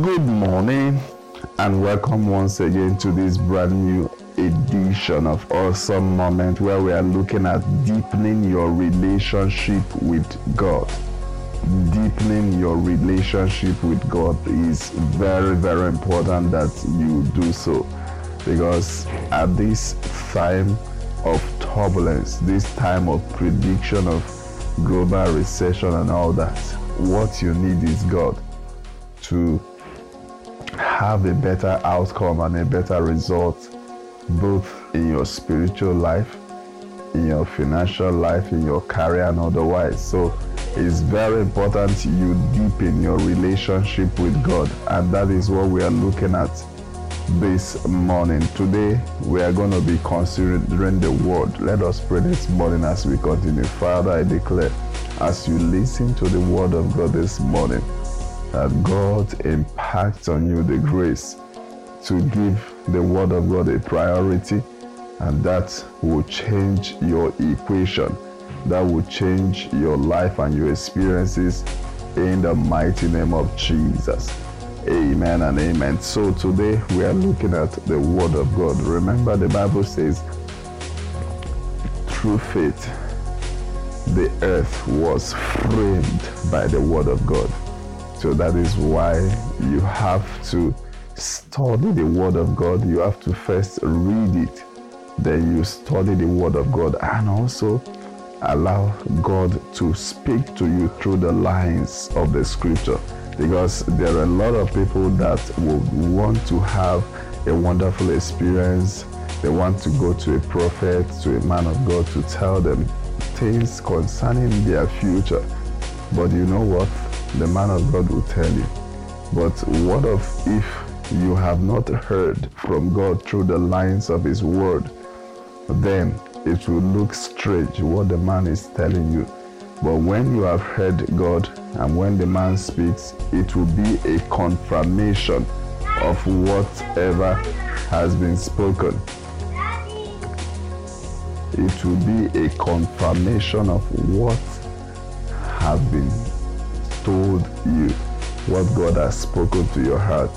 Good morning and welcome once again to this brand new edition of Awesome Moment where we are looking at deepening your relationship with God. Deepening your relationship with God is very, very important that you do so because at this time of turbulence, this time of prediction of global recession and all that, what you need is God to have a better outcome and a better result both in your spiritual life, in your financial life, in your career, and otherwise. So it's very important you deepen your relationship with God, and that is what we are looking at this morning. Today, we are going to be considering the word. Let us pray this morning as we continue. Father, I declare, as you listen to the word of God this morning, that God impacts on you the grace to give the Word of God a priority, and that will change your equation. That will change your life and your experiences in the mighty name of Jesus. Amen and amen. So today we are looking at the Word of God. Remember, the Bible says, through faith, the earth was framed by the Word of God. So that is why you have to study the Word of God. You have to first read it, then you study the Word of God, and also allow God to speak to you through the lines of the Scripture. Because there are a lot of people that would want to have a wonderful experience. They want to go to a prophet, to a man of God to tell them things concerning their future. But you know what? The man of God will tell you. But what of if you have not heard from God through the lines of His Word? Then it will look strange what the man is telling you. But when you have heard God and when the man speaks, it will be a confirmation of whatever has been spoken. It will be a confirmation of what has been told you what God has spoken to your heart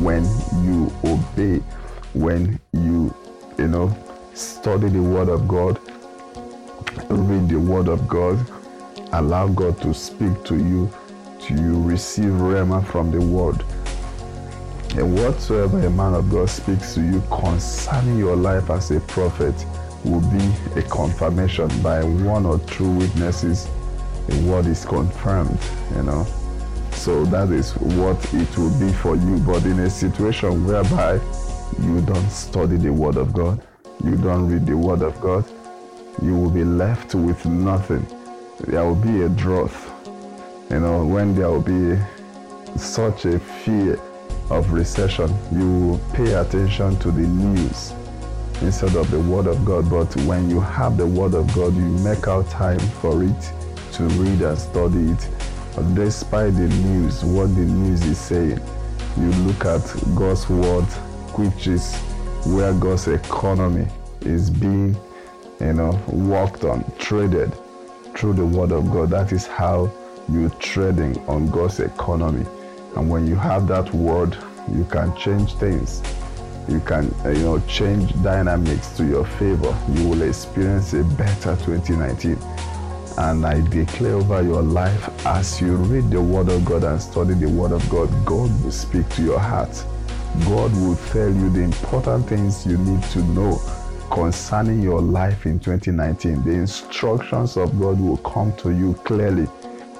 when you obey, when you, you know, study the Word of God, read the Word of God, allow God to speak to you, to you receive Rhema from the Word. And whatsoever a man of God speaks to you concerning your life as a prophet will be a confirmation by one or two witnesses the word is confirmed, you know. So that is what it will be for you. But in a situation whereby you don't study the word of God, you don't read the word of God, you will be left with nothing. There will be a drought. You know, when there will be such a fear of recession, you will pay attention to the news instead of the word of God. But when you have the word of God, you make out time for it to read and study it. But despite the news, what the news is saying, you look at God's word, which is where God's economy is being, you know, worked on, traded through the word of God. That is how you're trading on God's economy. And when you have that word, you can change things. You can, uh, you know, change dynamics to your favor. You will experience a better 2019. And I declare over your life as you read the Word of God and study the Word of God, God will speak to your heart. God will tell you the important things you need to know concerning your life in 2019. The instructions of God will come to you clearly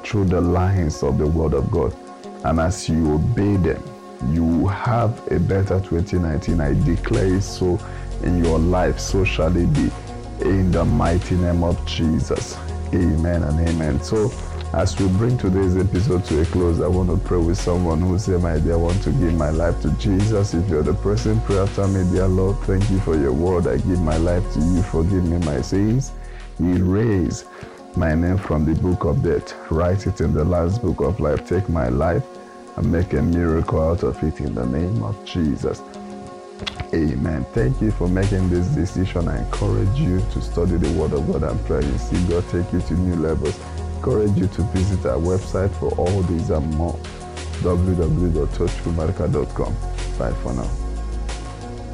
through the lines of the Word of God. And as you obey them, you will have a better 2019. I declare it so in your life. So shall it be. In the mighty name of Jesus. Amen and amen. So, as we bring today's episode to a close, I want to pray with someone who say, My dear, I want to give my life to Jesus. If you're the person, pray after me, dear Lord, thank you for your word. I give my life to you. Forgive me my sins. Erase my name from the book of death. Write it in the last book of life. Take my life and make a miracle out of it in the name of Jesus. Amen. Thank you for making this decision. I encourage you to study the Word of God and pray and see God take you to new levels. Encourage you to visit our website for all these and more. www.touchkumarika.com. Bye for now.